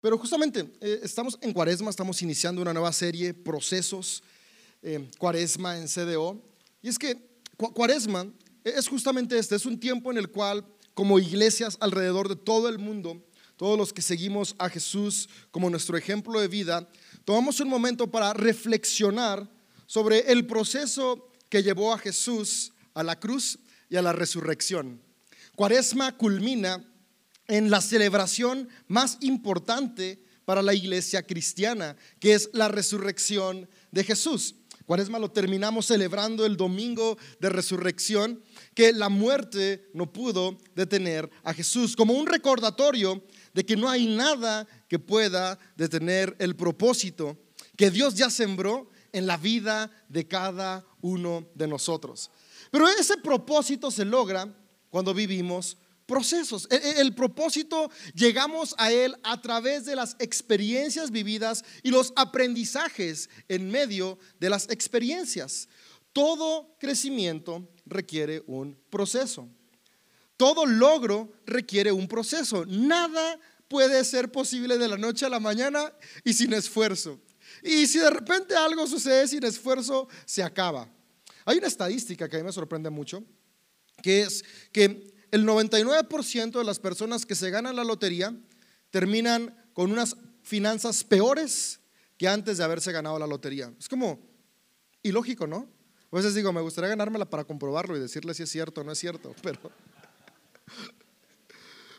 Pero justamente eh, estamos en Cuaresma, estamos iniciando una nueva serie, Procesos, eh, Cuaresma en CDO. Y es que Cuaresma es justamente este, es un tiempo en el cual como iglesias alrededor de todo el mundo, todos los que seguimos a Jesús como nuestro ejemplo de vida, tomamos un momento para reflexionar sobre el proceso que llevó a Jesús a la cruz y a la resurrección. Cuaresma culmina en la celebración más importante para la iglesia cristiana, que es la resurrección de Jesús. Cuaresma lo terminamos celebrando el domingo de resurrección, que la muerte no pudo detener a Jesús, como un recordatorio de que no hay nada que pueda detener el propósito que Dios ya sembró en la vida de cada uno de nosotros. Pero ese propósito se logra cuando vivimos procesos. E, e, el, propósito llegamos a él a través de las experiencias vividas y los aprendizajes en medio de las experiencias. Todo crecimiento requiere un proceso. Todo logro requiere un proceso. Nada puede ser posible de la noche a la mañana y sin esfuerzo. Y si de repente algo sucede sin esfuerzo, se acaba. Hay una estadística que a mí me sorprende mucho, que es que el 99% de las personas que se ganan la lotería terminan con unas finanzas peores que antes de haberse ganado la lotería. Es como ilógico, ¿no? A veces digo, me gustaría ganármela para comprobarlo y decirle si es cierto o no es cierto, pero,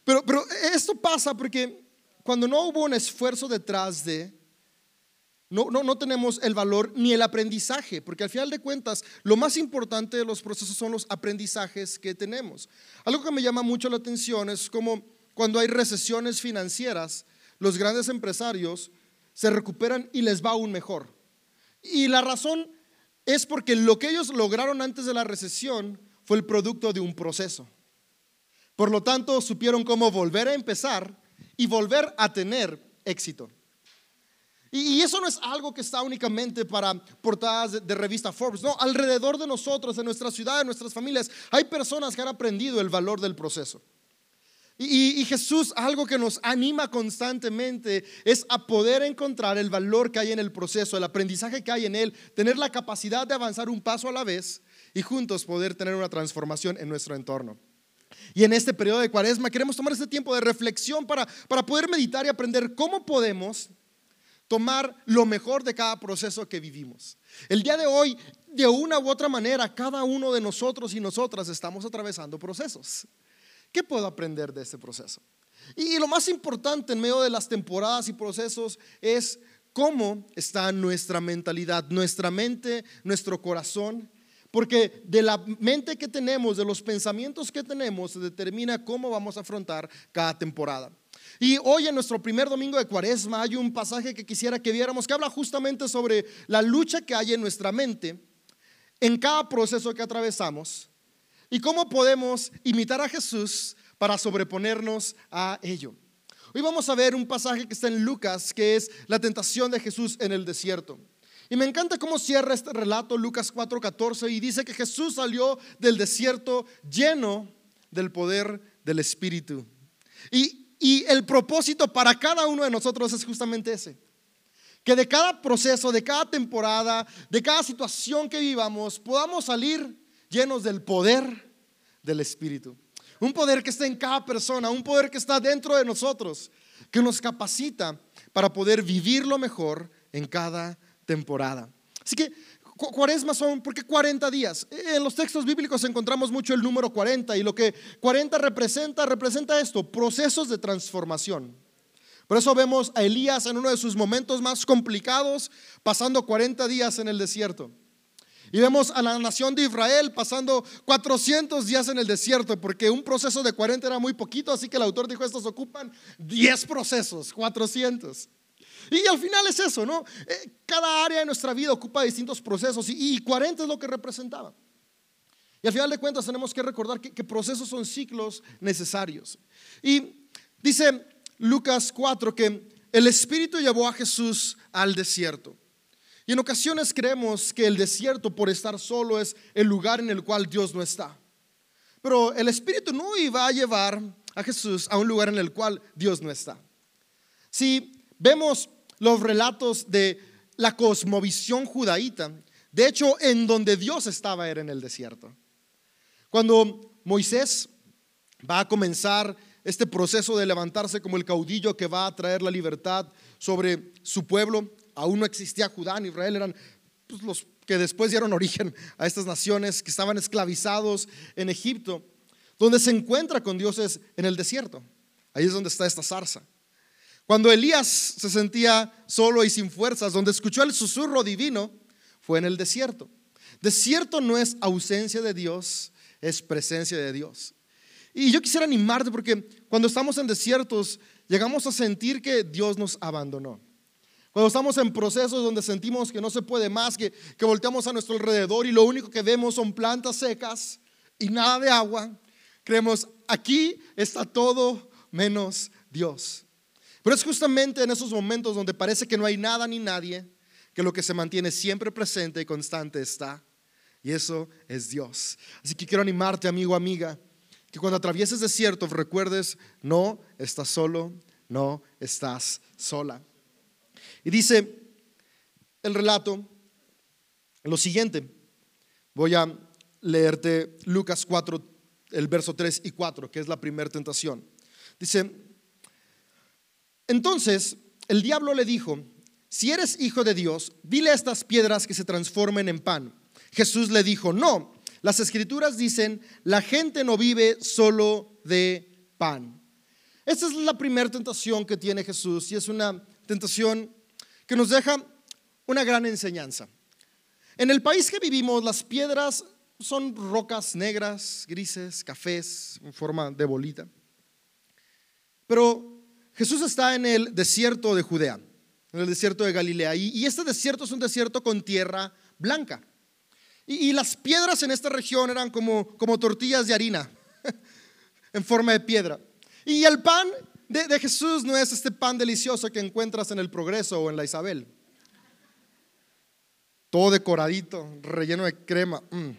pero, pero esto pasa porque cuando no hubo un esfuerzo detrás de, no, no, tenemos el valor ni el aprendizaje, porque al final de cuentas lo más importante de los procesos son los aprendizajes que tenemos. Algo que me llama mucho la atención es como cuando hay recesiones financieras, los grandes empresarios se recuperan y les va aún mejor. Y la razón es porque lo que ellos lograron antes de la recesión fue el producto de un proceso. Por lo tanto, supieron cómo volver a empezar y volver a tener éxito. Y, eso no es algo que está únicamente para portadas de, revista Forbes. No, alrededor de nosotros, en nuestra ciudad, en nuestras familias, hay personas que han aprendido el valor del proceso. Y, y, Jesús, algo que nos anima constantemente es a poder encontrar el valor que hay en el proceso, el aprendizaje que hay en él, tener la capacidad de avanzar un paso a la vez y juntos poder tener una transformación en nuestro entorno. Y en este periodo de cuaresma queremos tomar este tiempo de reflexión para, para poder meditar y aprender cómo podemos tomar lo mejor de cada proceso que vivimos. El día de hoy, de una u otra manera, cada uno de nosotros y nosotras estamos atravesando procesos. ¿Qué puedo aprender de este proceso? Y lo más importante en medio de las temporadas y procesos es cómo está nuestra mentalidad, nuestra mente, nuestro corazón. Porque de la mente que tenemos, de los pensamientos que tenemos, se determina cómo vamos a afrontar cada temporada. Y hoy en nuestro primer domingo de cuaresma hay un pasaje que quisiera que viéramos que habla justamente sobre la lucha que hay en nuestra mente en cada proceso que atravesamos y cómo podemos imitar a Jesús para sobreponernos a ello. Hoy vamos a ver un pasaje que está en Lucas, que es la tentación de Jesús en el desierto. Y me encanta cómo cierra este relato Lucas 4:14 y dice que Jesús salió del desierto lleno del poder del Espíritu. Y y el propósito para cada uno de nosotros es justamente ese. Que de cada proceso, de cada temporada, de cada situación que vivamos, podamos salir llenos del poder del Espíritu. Un poder que está en cada persona, un poder que está dentro de nosotros, que nos capacita para poder vivir lo mejor en cada temporada. Así que Cuaresma son, ¿por qué 40 días? En los textos bíblicos encontramos mucho el número 40 y lo que 40 representa, representa esto, procesos de transformación. Por eso vemos a Elías en uno de sus momentos más complicados, pasando 40 días en el desierto. Y vemos a la nación de Israel pasando 400 días en el desierto, porque un proceso de 40 era muy poquito, así que el autor dijo, estos ocupan 10 procesos, 400. Y al final es eso, ¿no? Eh, cada área de nuestra vida ocupa distintos procesos y, 40 es lo que representaba. Y al final de cuentas tenemos que recordar que, procesos son ciclos necesarios. Y dice Lucas 4 que el Espíritu llevó a Jesús al desierto. Y en ocasiones creemos que el desierto por estar solo es el lugar en el cual Dios no está. Pero el Espíritu no iba a llevar a Jesús a un lugar en el cual Dios no está. Si vemos los relatos de la cosmovisión judaíta, de hecho, en donde Dios estaba era en el desierto. Cuando Moisés va a comenzar este proceso de levantarse como el caudillo que va a traer la libertad sobre su pueblo, aún no existía Judá ni Israel, eran pues, los que después dieron origen a estas naciones que estaban esclavizados en Egipto, donde se encuentra con Dios es en el desierto. Ahí es donde está esta zarza. Cuando Elías se sentía solo y sin fuerzas, donde escuchó el susurro divino, fue en el desierto. Desierto no es ausencia de Dios, es presencia de Dios. Y yo quisiera animarte porque cuando estamos en desiertos llegamos a sentir que Dios nos abandonó. Cuando estamos en procesos donde sentimos que no se puede más, que, que volteamos a nuestro alrededor y lo único que vemos son plantas secas y nada de agua, creemos, aquí está todo menos Dios. Pero es justamente en esos momentos donde parece que no hay nada ni nadie, que lo que se mantiene siempre presente y constante está. Y eso es Dios. Así que quiero animarte, amigo, amiga, que cuando atravieses desiertos recuerdes, no estás solo, no estás sola. Y dice el relato lo siguiente. Voy a leerte Lucas 4, el verso 3 y 4, que es la primera tentación. Dice, entonces el diablo le dijo, si eres hijo de Dios, dile a estas piedras que se transformen en pan. Jesús le dijo, no, las escrituras dicen, la gente no vive solo de pan. Esta es la primera tentación que tiene Jesús y es una tentación que nos deja una gran enseñanza. En el país que vivimos, las piedras son rocas negras, grises, cafés, en forma de bolita. Pero Jesús está en el desierto de Judea, en el desierto de Galilea, y, este desierto es un desierto con tierra blanca. Y, las piedras en esta región eran como, como tortillas de harina, en forma de piedra. Y el pan de, Jesús no es este pan delicioso que encuentras en el Progreso o en la Isabel. Todo decoradito, relleno de crema. Mm.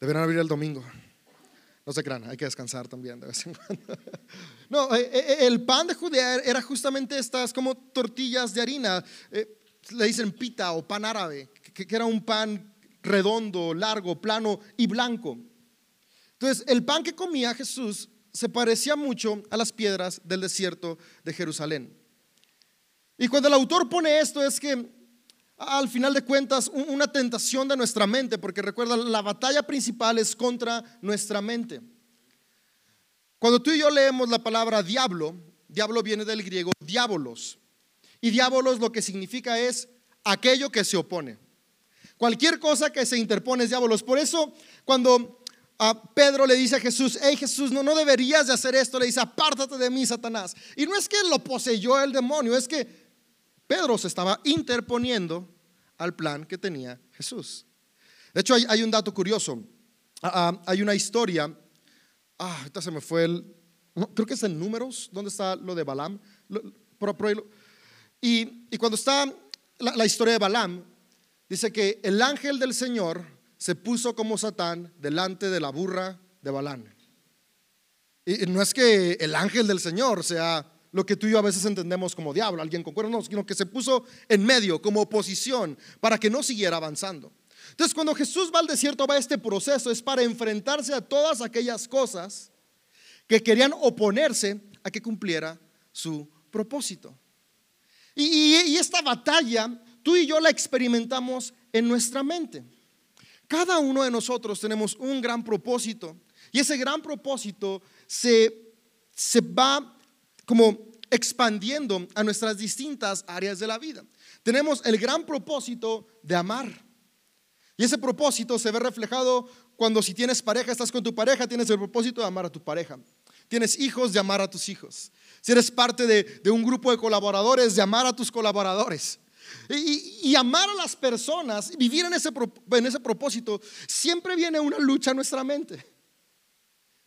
Deberán abrir el domingo. No se crean, hay que descansar también de vez en cuando. No, eh, eh, el pan de Judea era justamente estas como tortillas de harina. Eh, le dicen pita o pan árabe, que, era un pan redondo, largo, plano y blanco. Entonces, el pan que comía Jesús se parecía mucho a las piedras del desierto de Jerusalén. Y cuando el autor pone esto es que al final de cuentas una tentación de nuestra mente, porque recuerda, la batalla principal es contra nuestra mente. Cuando tú y yo leemos la palabra diablo, diablo viene del griego diabolos, y diabolos lo que significa es aquello que se opone. Cualquier cosa que se interpone es diabolos. Por eso cuando a Pedro le dice a Jesús, hey Jesús, no, no deberías de hacer esto, le dice, apártate de mí, Satanás. Y no es que lo poseyó el demonio, es que Pedro se estaba interponiendo al plan que tenía Jesús. De hecho, hay, un dato curioso. Ah, ah, hay una historia, ah, ahorita se me fue el, creo que es en números, ¿dónde está lo de Balaam? Y, cuando está la, historia de Balaam, dice que el ángel del Señor se puso como Satán delante de la burra de Balaam. Y no es que el ángel del Señor sea lo que tú y yo a veces entendemos como diablo, alguien con cuernos, sino que se puso en medio como oposición para que no siguiera avanzando. Entonces, cuando Jesús va al desierto, va a este proceso, es para enfrentarse a todas aquellas cosas que querían oponerse a que cumpliera su propósito. Y, esta batalla, tú y yo la experimentamos en nuestra mente. Cada uno de nosotros tenemos un gran propósito y ese gran propósito se, se va como expandiendo a nuestras distintas áreas de la vida. Tenemos el gran propósito de amar. Y ese propósito se ve reflejado cuando si tienes pareja, estás con tu pareja, tienes el propósito de amar a tu pareja. Tienes hijos, de amar a tus hijos. Si eres parte de, un grupo de colaboradores, de amar a tus colaboradores. Y, amar a las personas, vivir en ese, en ese propósito, siempre viene una lucha en nuestra mente.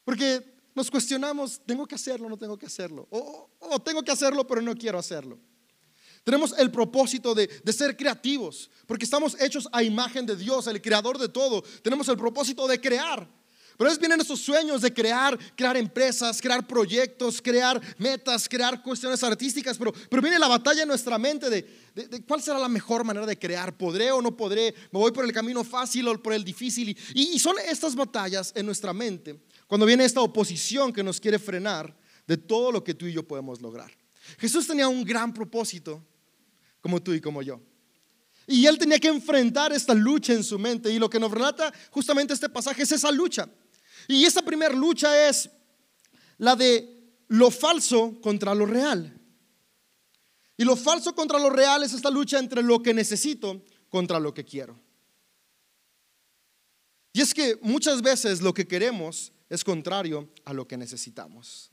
Porque nos cuestionamos, ¿tengo que hacerlo no tengo que hacerlo? O, tengo que hacerlo pero no quiero hacerlo. Tenemos el propósito de, de, ser creativos, porque estamos hechos a imagen de Dios, el creador de todo. Tenemos el propósito de crear. Pero veces vienen esos sueños de crear, crear empresas, crear proyectos, crear metas, crear cuestiones artísticas, pero, pero viene la batalla en nuestra mente de, de, cuál será la mejor manera de crear. ¿Podré o no podré? ¿Me voy por el camino fácil o por el difícil? Y, y son estas batallas en nuestra mente cuando viene esta oposición que nos quiere frenar de todo lo que tú y yo podemos lograr. Jesús tenía un gran propósito, como tú y como yo. Y él tenía que enfrentar esta lucha en su mente. Y lo que nos relata justamente este pasaje es esa lucha. Y esa primera lucha es la de lo falso contra lo real. Y lo falso contra lo real es esta lucha entre lo que necesito contra lo que quiero. Y es que muchas veces lo que queremos es contrario a lo que necesitamos.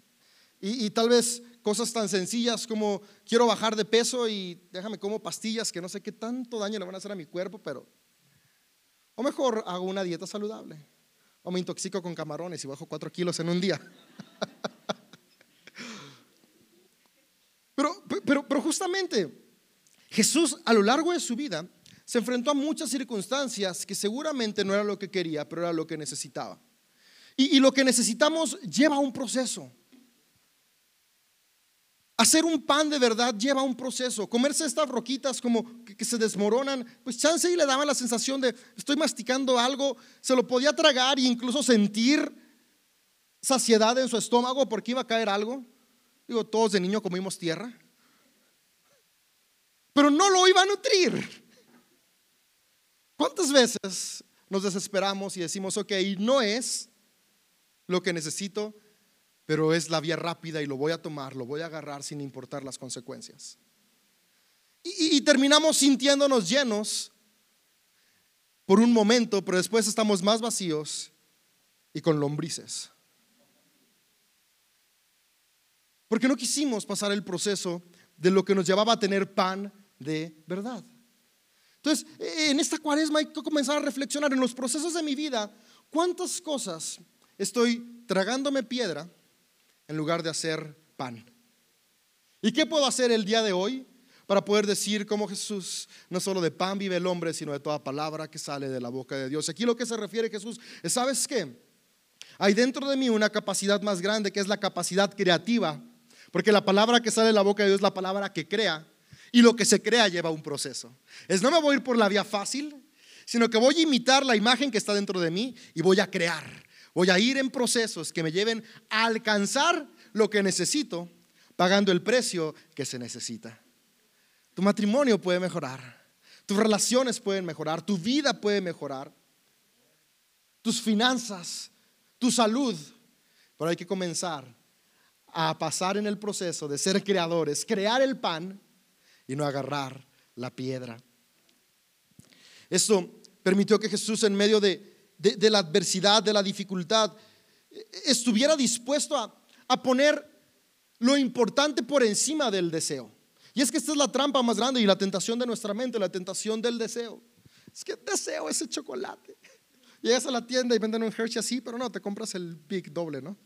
Y, tal vez cosas tan sencillas como quiero bajar de peso y déjame como pastillas que no sé qué tanto daño le van a hacer a mi cuerpo, pero... O mejor hago una dieta saludable. O me intoxico con camarones y bajo cuatro kilos en un día. pero, pero, pero justamente Jesús a lo largo de su vida se enfrentó a muchas circunstancias que seguramente no era lo que quería, pero era lo que necesitaba. Y, lo que necesitamos lleva un proceso. Hacer un pan de verdad lleva un proceso. Comerse estas roquitas como que, se desmoronan, pues chance y le daba la sensación de estoy masticando algo, se lo podía tragar e incluso sentir saciedad en su estómago porque iba a caer algo. Digo, todos de niño comimos tierra. Pero no lo iba a nutrir. ¿Cuántas veces nos desesperamos y decimos, ok, no es lo que necesito, pero es la vía rápida y lo voy a tomar, lo voy a agarrar sin importar las consecuencias. Y, terminamos sintiéndonos llenos por un momento, pero después estamos más vacíos y con lombrices. Porque no quisimos pasar el proceso de lo que nos llevaba a tener pan de verdad. Entonces, en esta cuaresma hay que comenzar a reflexionar en los procesos de mi vida, cuántas cosas estoy tragándome piedra en lugar de hacer pan. ¿Y qué puedo hacer el día de hoy para poder decir como Jesús, no solo de pan vive el hombre, sino de toda palabra que sale de la boca de Dios? Aquí lo que se refiere Jesús es, ¿sabes qué? Hay dentro de mí una capacidad más grande que es la capacidad creativa, porque la palabra que sale de la boca de Dios es la palabra que crea, y lo que se crea lleva un proceso. Es no me voy a ir por la vía fácil, sino que voy a imitar la imagen que está dentro de mí y voy a crear. Voy a ir en procesos que me lleven a alcanzar lo que necesito, pagando el precio que se necesita. Tu matrimonio puede mejorar, tus relaciones pueden mejorar, tu vida puede mejorar, tus finanzas, tu salud, pero hay que comenzar a pasar en el proceso de ser creadores, crear el pan y no agarrar la piedra. Esto permitió que Jesús en medio de de, la adversidad, de la dificultad, estuviera dispuesto a, a poner lo importante por encima del deseo. Y es que esta es la trampa más grande y la tentación de nuestra mente, la tentación del deseo. Es que deseo ese chocolate. Llegas a la tienda y venden un Hershey así, pero no, te compras el Big doble, ¿no?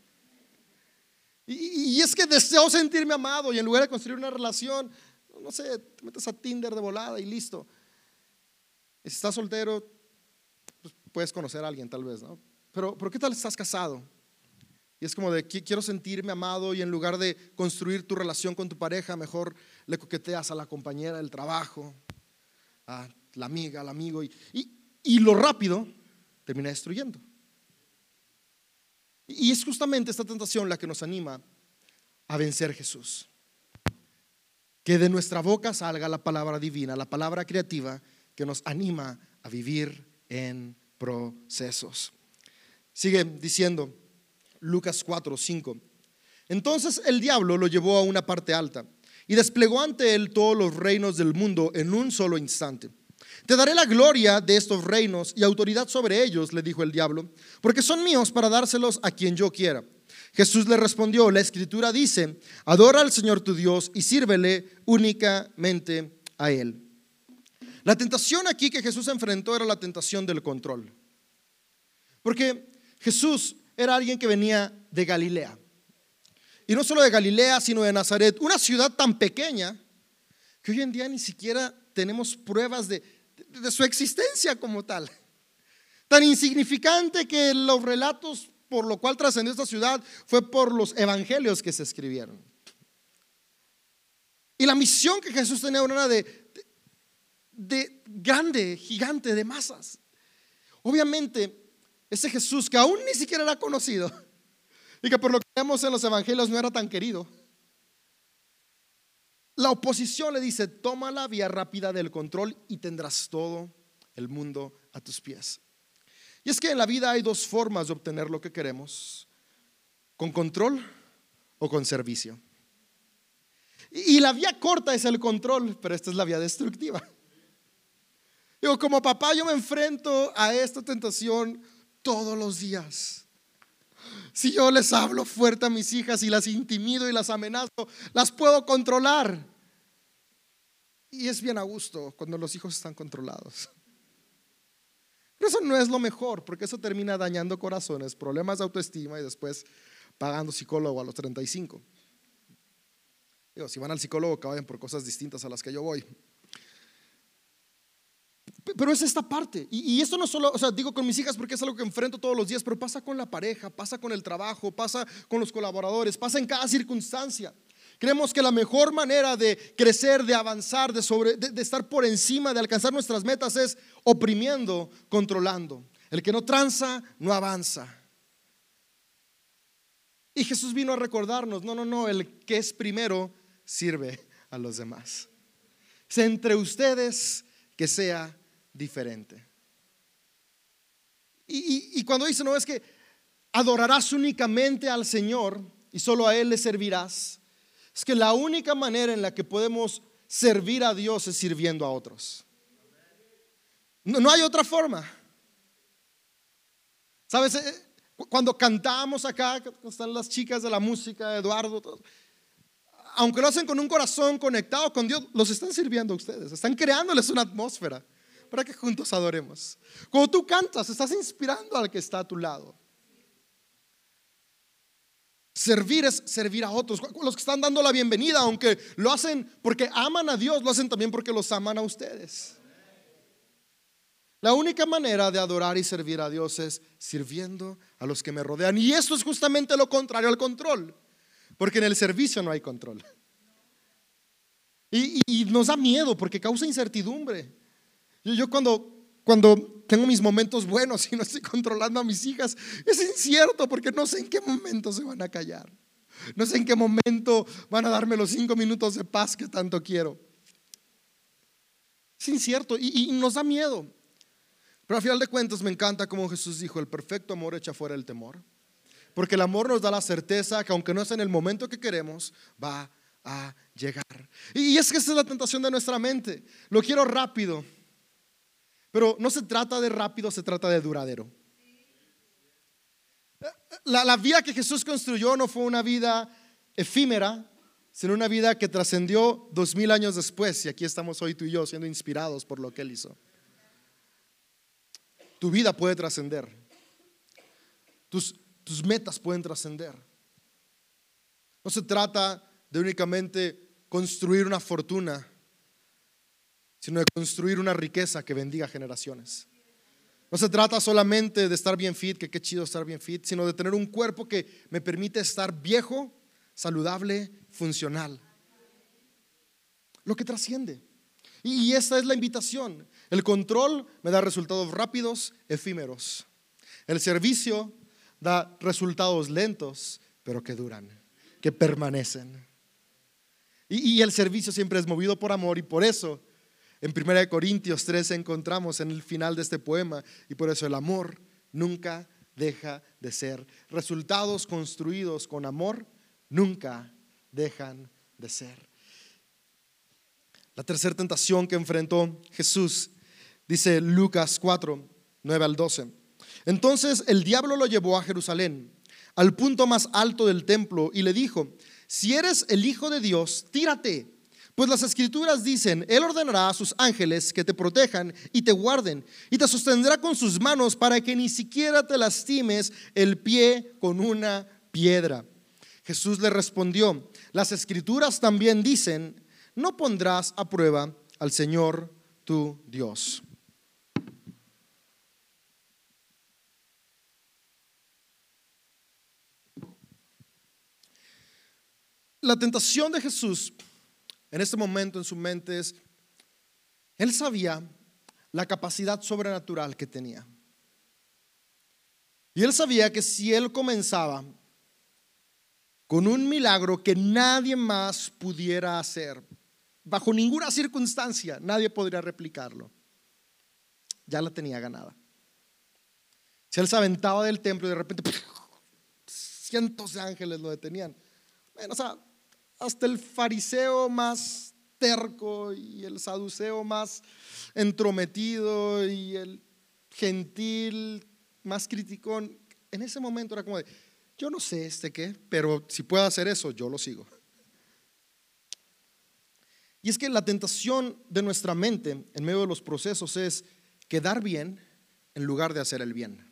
Y, y, es que deseo sentirme amado y en lugar de construir una relación, no sé, te metes a Tinder de volada y listo. si estás soltero, puedes conocer a alguien tal vez, ¿no? Pero, pero ¿qué tal estás casado? Y es como de, quiero sentirme amado y en lugar de construir tu relación con tu pareja, mejor le coqueteas a la compañera del trabajo, a la amiga, al amigo, y, y, lo rápido termina destruyendo. Y es justamente esta tentación la que nos anima a vencer Jesús. Que de nuestra boca salga la palabra divina, la palabra creativa que nos anima a vivir en procesos. Sigue diciendo Lucas 4, 5. Entonces el diablo lo llevó a una parte alta y desplegó ante él todos los reinos del mundo en un solo instante. Te daré la gloria de estos reinos y autoridad sobre ellos, le dijo el diablo, porque son míos para dárselos a quien yo quiera. Jesús le respondió, la escritura dice, adora al Señor tu Dios y sírvele únicamente a Él. La tentación aquí que Jesús enfrentó era la tentación del control. Porque Jesús era alguien que venía de Galilea. Y no solo de Galilea, sino de Nazaret, una ciudad tan pequeña que hoy en día ni siquiera tenemos pruebas de, su existencia como tal. Tan insignificante que los relatos por lo cual trascendió esta ciudad fue por los evangelios que se escribieron. Y la misión que Jesús tenía era de, de, grande, gigante, de masas. Obviamente, ese Jesús que aún ni siquiera era conocido y que por lo que vemos en los evangelios no era tan querido. La oposición le dice, toma la vía rápida del control y tendrás todo el mundo a tus pies. Y es que en la vida hay dos formas de obtener lo que queremos, con control o con servicio. Y la vía corta es el control, pero esta es la vía destructiva. Digo, como papá yo me enfrento a esta tentación todos los días. Si yo les hablo fuerte a mis hijas y las intimido y las amenazo, las puedo controlar. Y es bien a gusto cuando los hijos están controlados. Pero eso no es lo mejor, porque eso termina dañando corazones, problemas de autoestima y después pagando psicólogo a los 35. Digo, si van al psicólogo, que por cosas distintas a las que yo voy. Pero es esta parte. Y, esto no solo, o sea, digo con mis hijas porque es algo que enfrento todos los días, pero pasa con la pareja, pasa con el trabajo, pasa con los colaboradores, pasa en cada circunstancia. Creemos que la mejor manera de crecer, de avanzar, de, de, estar por encima, de alcanzar nuestras metas es oprimiendo, controlando. El que no tranza, no avanza. Y Jesús vino a recordarnos, no, no, no, el que es primero sirve a los demás. Es entre ustedes que sea diferente. Y, cuando dice, no, es que adorarás únicamente al Señor y solo a Él le servirás, es que la única manera en la que podemos servir a Dios es sirviendo a otros. No, hay otra forma. ¿Sabes? Eh, cuando cantamos acá, están las chicas de la música, Eduardo, aunque lo hacen con un corazón conectado con Dios, los están sirviendo a ustedes, están creándoles una atmósfera para que juntos adoremos. Cuando tú cantas, estás inspirando al que está a tu lado. Servir es servir a otros. Los que están dando la bienvenida, aunque lo hacen porque aman a Dios, lo hacen también porque los aman a ustedes. La única manera de adorar y servir a Dios es sirviendo a los que me rodean. Y eso es justamente lo contrario al control. Porque en el servicio no hay control. Y, nos da miedo porque causa incertidumbre. Yo, yo cuando cuando tengo mis momentos buenos y no estoy controlando a mis hijas, es incierto porque no sé en qué momento se van a callar. No sé en qué momento van a darme los cinco minutos de paz que tanto quiero. Es incierto y, nos da miedo. Pero al final de cuentas me encanta como Jesús dijo, el perfecto amor echa fuera el temor. Porque el amor nos da la certeza que aunque no es en el momento que queremos, va a llegar. Y es que esa es la tentación de nuestra mente. Lo quiero rápido. Pero no se trata de rápido, se trata de duradero. La, la vida que Jesús construyó no fue una vida efímera, sino una vida que trascendió dos mil años después. Y aquí estamos hoy tú y yo siendo inspirados por lo que Él hizo. Tu vida puede trascender. Tus, tus metas pueden trascender. No se trata de únicamente construir una fortuna sino de construir una riqueza que bendiga generaciones. No se trata solamente de estar bien fit, que qué chido estar bien fit, sino de tener un cuerpo que me permite estar viejo, saludable, funcional. Lo que trasciende. Y esta es la invitación. El control me da resultados rápidos, efímeros. El servicio da resultados lentos, pero que duran, que permanecen. Y, y el servicio siempre es movido por amor y por eso en 1 Corintios 13 encontramos en el final de este poema y por eso el amor nunca deja de ser. Resultados construidos con amor nunca dejan de ser. La tercera tentación que enfrentó Jesús, dice Lucas 4, 9 al 12. Entonces el diablo lo llevó a Jerusalén, al punto más alto del templo, y le dijo, si eres el Hijo de Dios, tírate pues las escrituras dicen, Él ordenará a sus ángeles que te protejan y te guarden, y te sostendrá con sus manos para que ni siquiera te lastimes el pie con una piedra. Jesús le respondió, las escrituras también dicen, no pondrás a prueba al Señor tu Dios. La tentación de Jesús en este momento en su mente es, él sabía la capacidad sobrenatural que tenía. Y él sabía que si él comenzaba con un milagro que nadie más pudiera hacer, bajo ninguna circunstancia, nadie podría replicarlo, ya la tenía ganada. Si él se aventaba del templo y de repente cientos de ángeles lo detenían. Bueno, o sea, hasta el fariseo más terco y el saduceo más entrometido y el gentil más criticón, en ese momento era como de, yo no sé este qué, pero si puedo hacer eso, yo lo sigo. Y es que la tentación de nuestra mente en medio de los procesos es quedar bien en lugar de hacer el bien.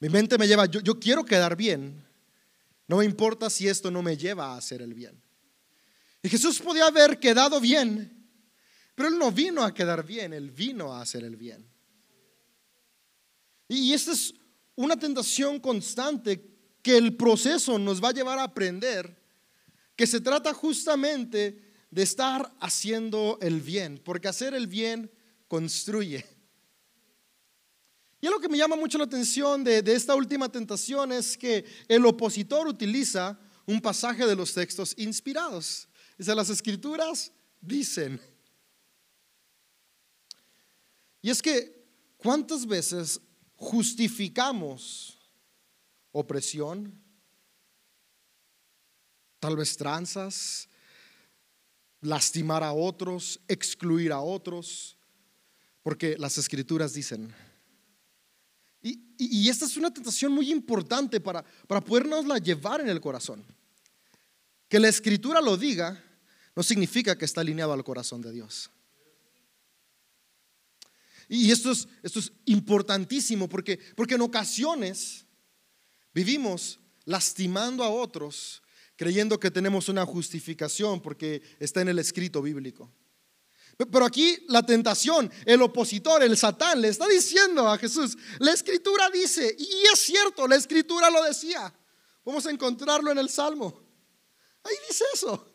Mi mente me lleva, yo, yo quiero quedar bien, no importa si esto no me lleva a hacer el bien. Y Jesús podía haber quedado bien, pero Él no vino a quedar bien, Él vino a hacer el bien. Y esta es una tentación constante que el proceso nos va a llevar a aprender, que se trata justamente de estar haciendo el bien, porque hacer el bien construye. Y lo que me llama mucho la atención de, esta última tentación es que el opositor utiliza un pasaje de los textos inspirados. Dice, las escrituras dicen. Y es que, ¿cuántas veces justificamos opresión? Tal vez tranzas, lastimar a otros, excluir a otros, porque las escrituras dicen. Y, esta es una tentación muy importante para, para podernosla llevar en el corazón. Que la escritura lo diga no significa que está alineado al corazón de Dios. Y esto es, esto es importantísimo porque, porque en ocasiones vivimos lastimando a otros creyendo que tenemos una justificación porque está en el escrito bíblico. Pero aquí la tentación, el opositor, el satán, le está diciendo a Jesús, la escritura dice, y es cierto, la escritura lo decía. Vamos a encontrarlo en el Salmo. Ahí dice eso.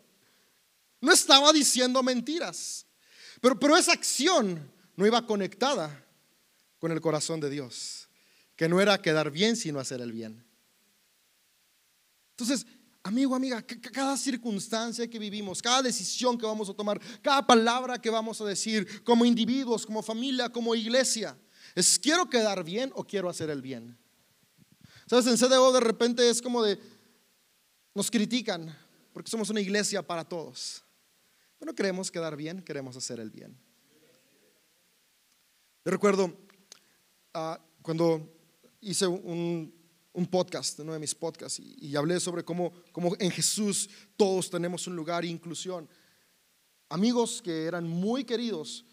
No estaba diciendo mentiras. Pero, pero esa acción no iba conectada con el corazón de Dios, que no era quedar bien, sino hacer el bien. Entonces, Amigo, amiga, cada circunstancia que vivimos, cada decisión que vamos a tomar, cada palabra que vamos a decir como individuos, como familia, como iglesia, es quiero quedar bien o quiero hacer el bien. Sabes, en CDO de repente es como de, nos critican porque somos una iglesia para todos. No queremos quedar bien, queremos hacer el bien. Yo recuerdo ah, cuando hice un, un podcast, uno de mis podcasts, y, hablé sobre cómo, cómo, en Jesús todos tenemos un lugar e inclusión. Amigos que eran muy queridos,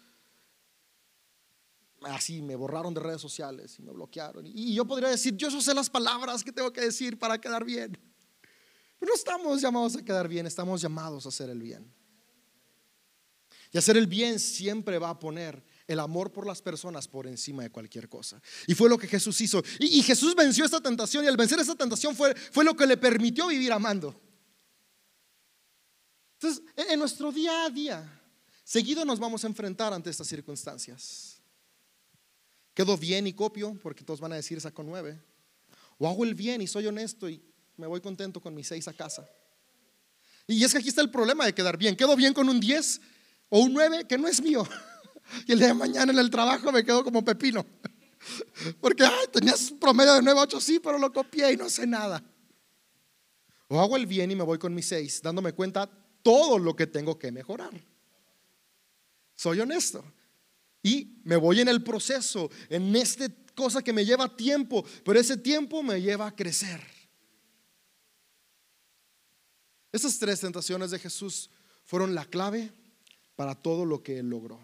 así me borraron de redes sociales y me bloquearon. Y, yo podría decir, yo sé las palabras que tengo que decir para quedar bien. Pero no estamos llamados a quedar bien, estamos llamados a hacer el bien. Y hacer el bien siempre va a poner el amor por las personas por encima de cualquier cosa. Y fue lo que Jesús hizo. Y, Jesús venció esta tentación y al vencer esta tentación fue, fue lo que le permitió vivir amando. Entonces, en nuestro día a día, seguido nos vamos a enfrentar ante estas circunstancias. Quedo bien y copio, porque todos van a decir saco nueve. O hago el bien y soy honesto y me voy contento con mis seis a casa. Y es que aquí está el problema de quedar bien. Quedo bien con un diez o un nueve que no es mío. Y el día de mañana en el trabajo me quedo como pepino. Porque ay, tenías promedio de 9, 8, sí, pero lo copié y no sé nada. O hago el bien y me voy con mis 6, dándome cuenta todo lo que tengo que mejorar. Soy honesto. Y me voy en el proceso, en esta cosa que me lleva tiempo, pero ese tiempo me lleva a crecer. Esas tres tentaciones de Jesús fueron la clave para todo lo que él logró.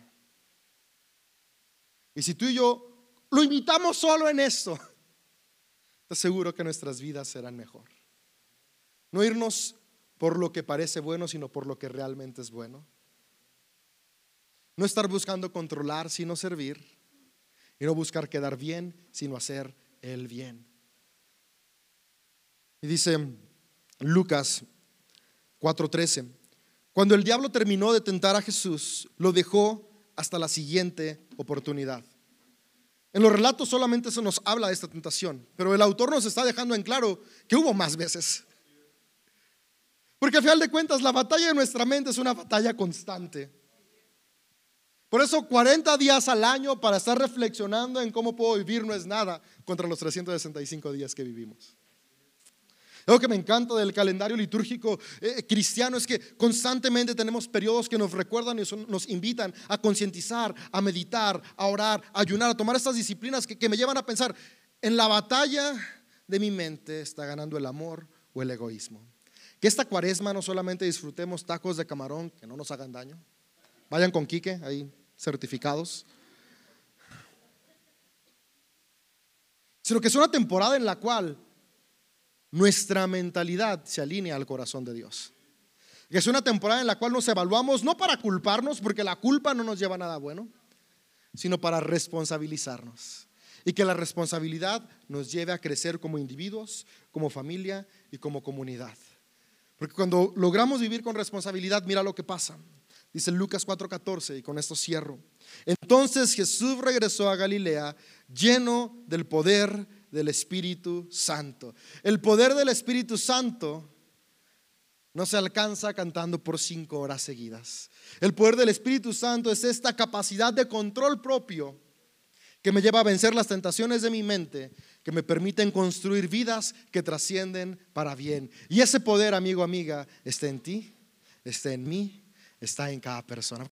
Y si tú y yo lo imitamos solo en esto, te aseguro que nuestras vidas serán mejor. No irnos por lo que parece bueno, sino por lo que realmente es bueno. No estar buscando controlar, sino servir. Y no buscar quedar bien, sino hacer el bien. Y dice Lucas 4:13. Cuando el diablo terminó de tentar a Jesús, lo dejó hasta la siguiente oportunidad. En los relatos solamente se nos habla de esta tentación, pero el autor nos está dejando en claro que hubo más veces. Porque al final de cuentas la batalla de nuestra mente es una batalla constante. Por eso 40 días al año para estar reflexionando en cómo puedo vivir no es nada contra los 365 días que vivimos. Lo que me encanta del calendario litúrgico eh, cristiano es que constantemente tenemos periodos que nos recuerdan y nos invitan a concientizar, a meditar, a orar, a ayunar, a tomar estas disciplinas que, que me llevan a pensar, en la batalla de mi mente está ganando el amor o el egoísmo. Que esta cuaresma no solamente disfrutemos tacos de camarón que no nos hagan daño. Vayan con Quique ahí certificados. Sino que es una temporada en la cual nuestra mentalidad se alinea al corazón de Dios. Es una temporada en la cual nos evaluamos no para culparnos, porque la culpa no nos lleva a nada bueno, sino para responsabilizarnos. Y que la responsabilidad nos lleve a crecer como individuos, como familia y como comunidad. Porque cuando logramos vivir con responsabilidad, mira lo que pasa. Dice Lucas 4:14 y con esto cierro. Entonces Jesús regresó a Galilea lleno del poder del Espíritu Santo. El poder del Espíritu Santo no se alcanza cantando por cinco horas seguidas. El poder del Espíritu Santo es esta capacidad de control propio que me lleva a vencer las tentaciones de mi mente, que me permiten construir vidas que trascienden para bien. Y ese poder, amigo, amiga, está en ti, está en mí está en cada persona.